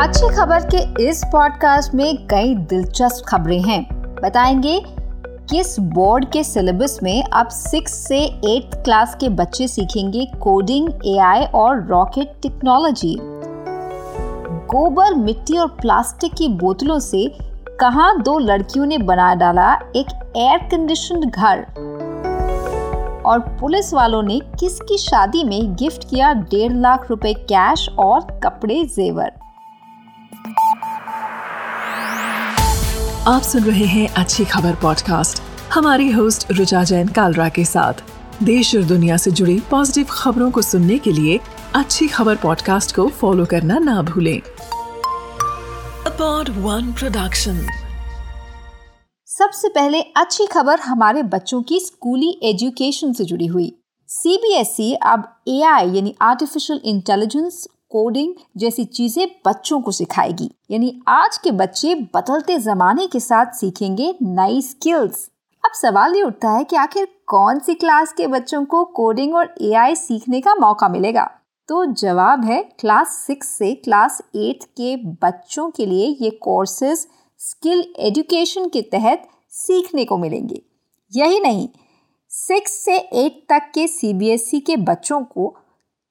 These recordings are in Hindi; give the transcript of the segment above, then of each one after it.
अच्छी खबर के इस पॉडकास्ट में कई दिलचस्प खबरें हैं। बताएँगे, किस बोर्ड के सिलेबस में अब सिक्स से एट्थ क्लास के बच्चे सीखेंगे कोडिंग एआई और रॉकेट टेक्नोलॉजी गोबर, मिट्टी और प्लास्टिक की बोतलों से कहा दो लड़कियों ने बना डाला एक एयर कंडीशन घर? और पुलिस वालों ने किसकी शादी में गिफ्ट किया डेढ़ लाख रुपए कैश और कपड़े जेवर? आप सुन रहे हैं अच्छी खबर पॉडकास्ट हमारी होस्ट रुचा जैन कालरा के साथ। देश और दुनिया से जुड़ी पॉजिटिव खबरों को सुनने के लिए अच्छी खबर पॉडकास्ट को फॉलो करना ना भूलें। अपॉड वन प्रोडक्शन सबसे पहले अच्छी खबर हमारे बच्चों की स्कूली एजुकेशन से जुड़ी हुई। सीबीएसई e अब एआई यानी आर्टिफिशियल इंटेलिजेंस कोडिंग जैसी चीज़ें बच्चों को सिखाएगी। यानी आज के बच्चे बदलते जमाने के साथ सीखेंगे नई स्किल्स अब सवाल ये उठता है कि आखिर कौन सी क्लास के बच्चों को कोडिंग और एआई सीखने का मौका मिलेगा? तो जवाब है क्लास सिक्स से क्लास एट के बच्चों के लिए ये कोर्सेज स्किल एजुकेशन के तहत सीखने को मिलेंगे। यही नहीं सिक्स से एट तक के सीबीएसई e के बच्चों को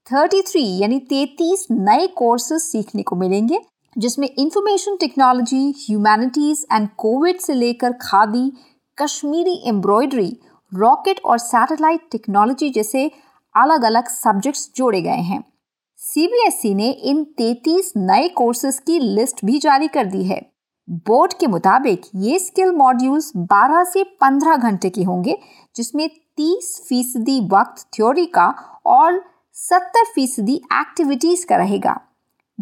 33 यानी 33 नए कोर्सेज सीखने को मिलेंगे, जिसमें information technology humanities and COVID से लेकर खादी, कश्मीरी एम्ब्रॉयडरी रॉकेट और सैटेलाइट टेक्नोलॉजी जैसे अलग अलग सब्जेक्ट्स जोड़े गए हैं। सीबीएसई e ने इन 33 नए कोर्सेज की लिस्ट भी जारी कर दी है। बोर्ड के मुताबिक ये स्किल मॉड्यूल्स 12 से 15 घंटे के होंगे, जिसमें 30 फ़ीसदी वक्त थ्योरी का और 70 फ़ीसदी एक्टिविटीज़ का रहेगा।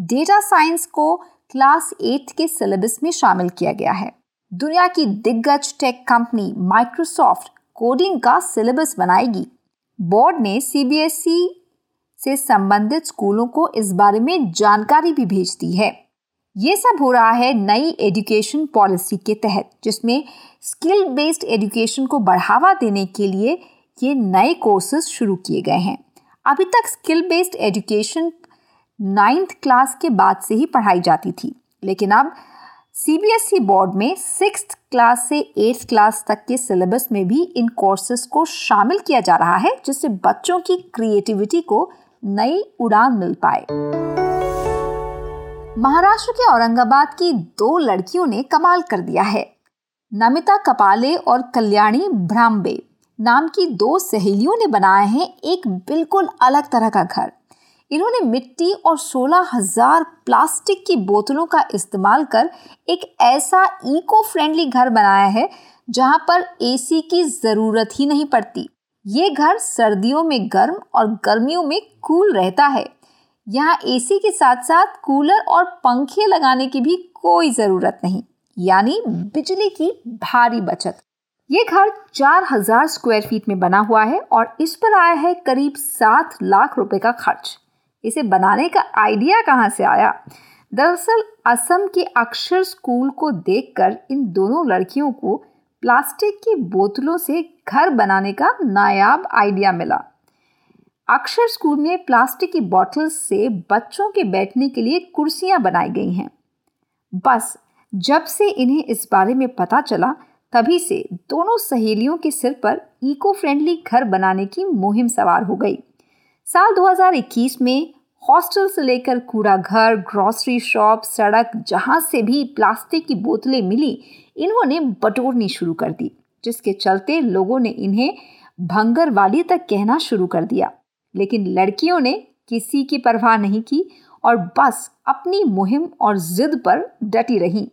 डेटा साइंस को क्लास एट के सिलेबस में शामिल किया गया है। दुनिया की दिग्गज टेक कंपनी माइक्रोसॉफ्ट कोडिंग का सिलेबस बनाएगी। बोर्ड ने सीबीएसई e से संबंधित स्कूलों को इस बारे में जानकारी भी भेज दी है। ये सब हो रहा है नई एजुकेशन पॉलिसी के तहत, जिसमें स्किल बेस्ड एजुकेशन को बढ़ावा देने के लिए ये नए कोर्सेज शुरू किए गए हैं। अभी तक skill based education ninth class के बाद से ही पढ़ाई जाती थी। लेकिन अब सीबीएसई बोर्ड में सिक्स क्लास से एट्थ क्लास तक के सिलेबस में भी इन कोर्सेज को शामिल किया जा रहा है, जिससे बच्चों की क्रिएटिविटी को नई उड़ान मिल पाए। महाराष्ट्र के औरंगाबाद की दो लड़कियों ने कमाल कर दिया है। नमिता कपाले और कल्याणी भ्राम्बे। नाम की दो सहेलियों ने बनाया है एक बिल्कुल अलग तरह का घर। इन्होंने मिट्टी और सोलह हज़ार प्लास्टिक की बोतलों का इस्तेमाल कर एक ऐसा इको फ्रेंडली घर बनाया है, जहाँ पर एसी की ज़रूरत ही नहीं पड़ती। ये घर सर्दियों में गर्म और गर्मियों में कूल रहता है। यहाँ एसी के साथ साथ कूलर और पंखे लगाने की भी कोई ज़रूरत नहीं, यानी बिजली की भारी बचत। ये घर चार हज़ार स्क्वायर फीट में बना हुआ है और इस पर आया है करीब सात लाख रुपए का खर्च। इसे बनाने का आइडिया कहाँ से आया? दरअसल, असम के अक्षर स्कूल को देखकर इन दोनों लड़कियों को प्लास्टिक की बोतलों से घर बनाने का नायाब आइडिया मिला। अक्षर स्कूल में प्लास्टिक की बॉटल्स से बच्चों के बैठने के लिए कुर्सियाँ बनाई गई हैं। बस, जब से इन्हें इस बारे में पता चला तभी से दोनों सहेलियों के सिर पर इको फ्रेंडली घर बनाने की मुहिम सवार हो गई। साल 2021 में हॉस्टल से लेकर कूड़ा घर ग्रॉसरी शॉप सड़क जहाँ से भी प्लास्टिक की बोतलें मिली, इन्होंने बटोरनी शुरू कर दी, जिसके चलते लोगों ने इन्हें भंगर वाली तक कहना शुरू कर दिया। लेकिन लड़कियों ने किसी की परवाह नहीं की और बस अपनी मुहिम और जिद पर डटी रही।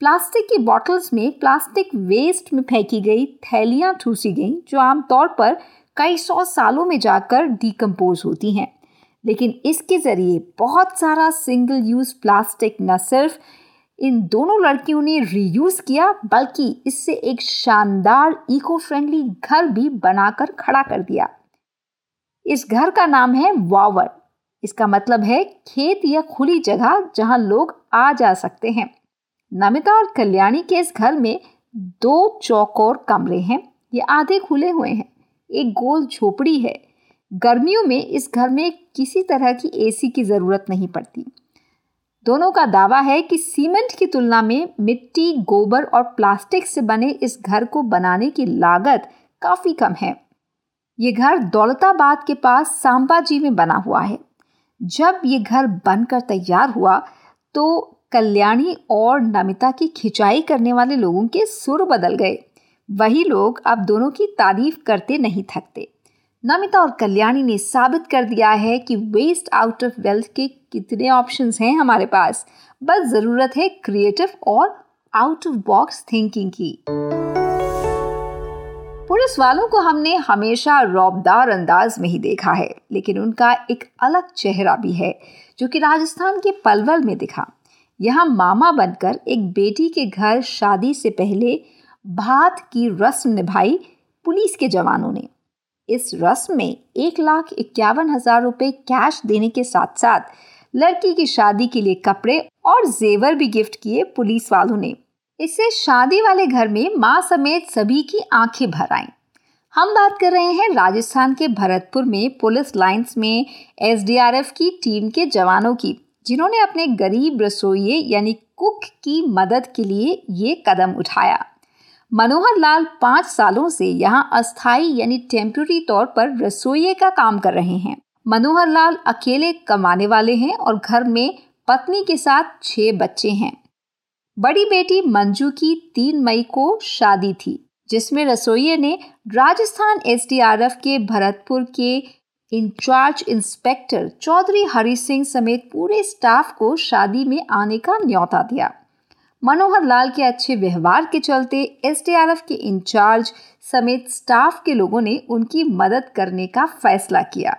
प्लास्टिक की बॉटल्स में प्लास्टिक वेस्ट में फेंकी गई, थैलियाँ ठूसी गईं, जो आमतौर पर कई सौ सालों में जाकर डिकम्पोज होती हैं। लेकिन इसके ज़रिए बहुत सारा सिंगल यूज़ प्लास्टिक न सिर्फ़ इन दोनों लड़कियों ने रीयूज़ किया, बल्कि इससे एक शानदार इको फ्रेंडली घर भी बनाकर खड़ा कर दिया। इस घर का नाम है वावर। इसका मतलब है खेत या खुली जगह जहाँ लोग आ जा सकते हैं। नमिता और कल्याणी के इस घर में दो चौकोर कमरे हैं। ये आधे खुले हुए हैं। एक गोल झोपड़ी है। गर्मियों में इस घर में किसी तरह की एसी की ज़रूरत नहीं पड़ती। दोनों का दावा है कि सीमेंट की तुलना में मिट्टी, गोबर और प्लास्टिक से बने इस घर को बनाने की लागत काफ़ी कम है। ये घर दौलताबाद के पास सांबा जी में बना हुआ है। जब ये घर बनकर तैयार हुआ तो कल्याणी और नमिता की खिंचाई करने वाले लोगों के सुर बदल गए। वही लोग अब दोनों की तारीफ़ करते नहीं थकते। नमिता और कल्याणी ने साबित कर दिया है कि वेस्ट आउट ऑफ़ वेल्थ के कितने ऑप्शंस हैं हमारे पास। बस ज़रूरत है क्रिएटिव और आउट ऑफ़ बॉक्स थिंकिंग की। पुलिस वालों को हमने हमेशा रौबदार अंदाज में ही देखा है, लेकिन उनका एक अलग चेहरा भी है, जो कि राजस्थान के पलवल में दिखा। यहाँ मामा बनकर एक बेटी के घर शादी से पहले भात की रस्म निभाई पुलिस के जवानों ने। इस रस्म में एक लाख इक्यावन हज़ार रुपए कैश देने के साथ साथ लड़की की शादी के लिए कपड़े और जेवर भी गिफ्ट किए पुलिस वालों ने। इससे शादी वाले घर में माँ समेत सभी की आँखें भर आईं। हम बात कर रहे हैं राजस्थान के भरतपुर में पुलिस लाइंस में एसडीआरएफ की टीम के जवानों की। जिन्होंने अपने गरीब रसोइये यानी कुक की मदद के लिए ये कदम उठाया। मनोहर लाल पाँच सालों से यहाँ अस्थाई यानी टेम्प्रेरी तौर पर रसोइये का काम कर रहे हैं। मनोहर लाल अकेले कमाने वाले हैं और घर में पत्नी के साथ छह बच्चे हैं। बड़ी बेटी मंजू की तीन मई को शादी थी, जिसमें रसोइये ने राजस्थान एसडीआरएफ के भरतपुर के in charge inspector Chaudhary Hari Singh समेत पूरे स्टाफ को शादी में आने का न्यौता दिया। मनोहर लाल के अच्छे व्यवहार के चलते एसडीआरएफ के इंचार्ज समेत स्टाफ के लोगों ने उनकी मदद करने का फैसला किया।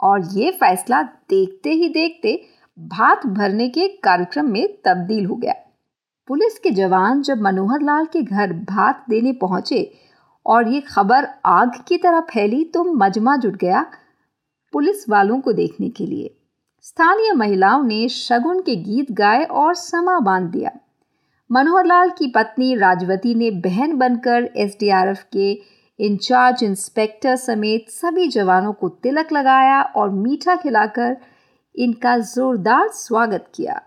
और ये फैसला देखते ही देखते भात भरने के कार्यक्रम में तब्दील हो गया। पुलिस के जवान जब मनोहर लाल के घर भात देने पहुँचे और ये खबर आग की तरह फैली तो मजमा जुट गया पुलिस वालों को देखने के लिए। स्थानीय महिलाओं ने शगुन के गीत गाए और समा बाँध दिया। मनोहर लाल की पत्नी राजवती ने बहन बनकर एसडीआरएफ के इंचार्ज इंस्पेक्टर समेत सभी जवानों को तिलक लगाया और मीठा खिलाकर इनका जोरदार स्वागत किया।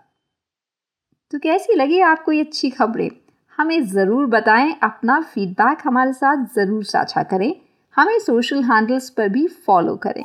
तो कैसी लगी आपको ये अच्छी खबरें? हमें ज़रूर बताएँ, अपना फीडबैक हमारे साथ ज़रूर साझा करें। हमें सोशल हैंडल्स पर भी फॉलो करें।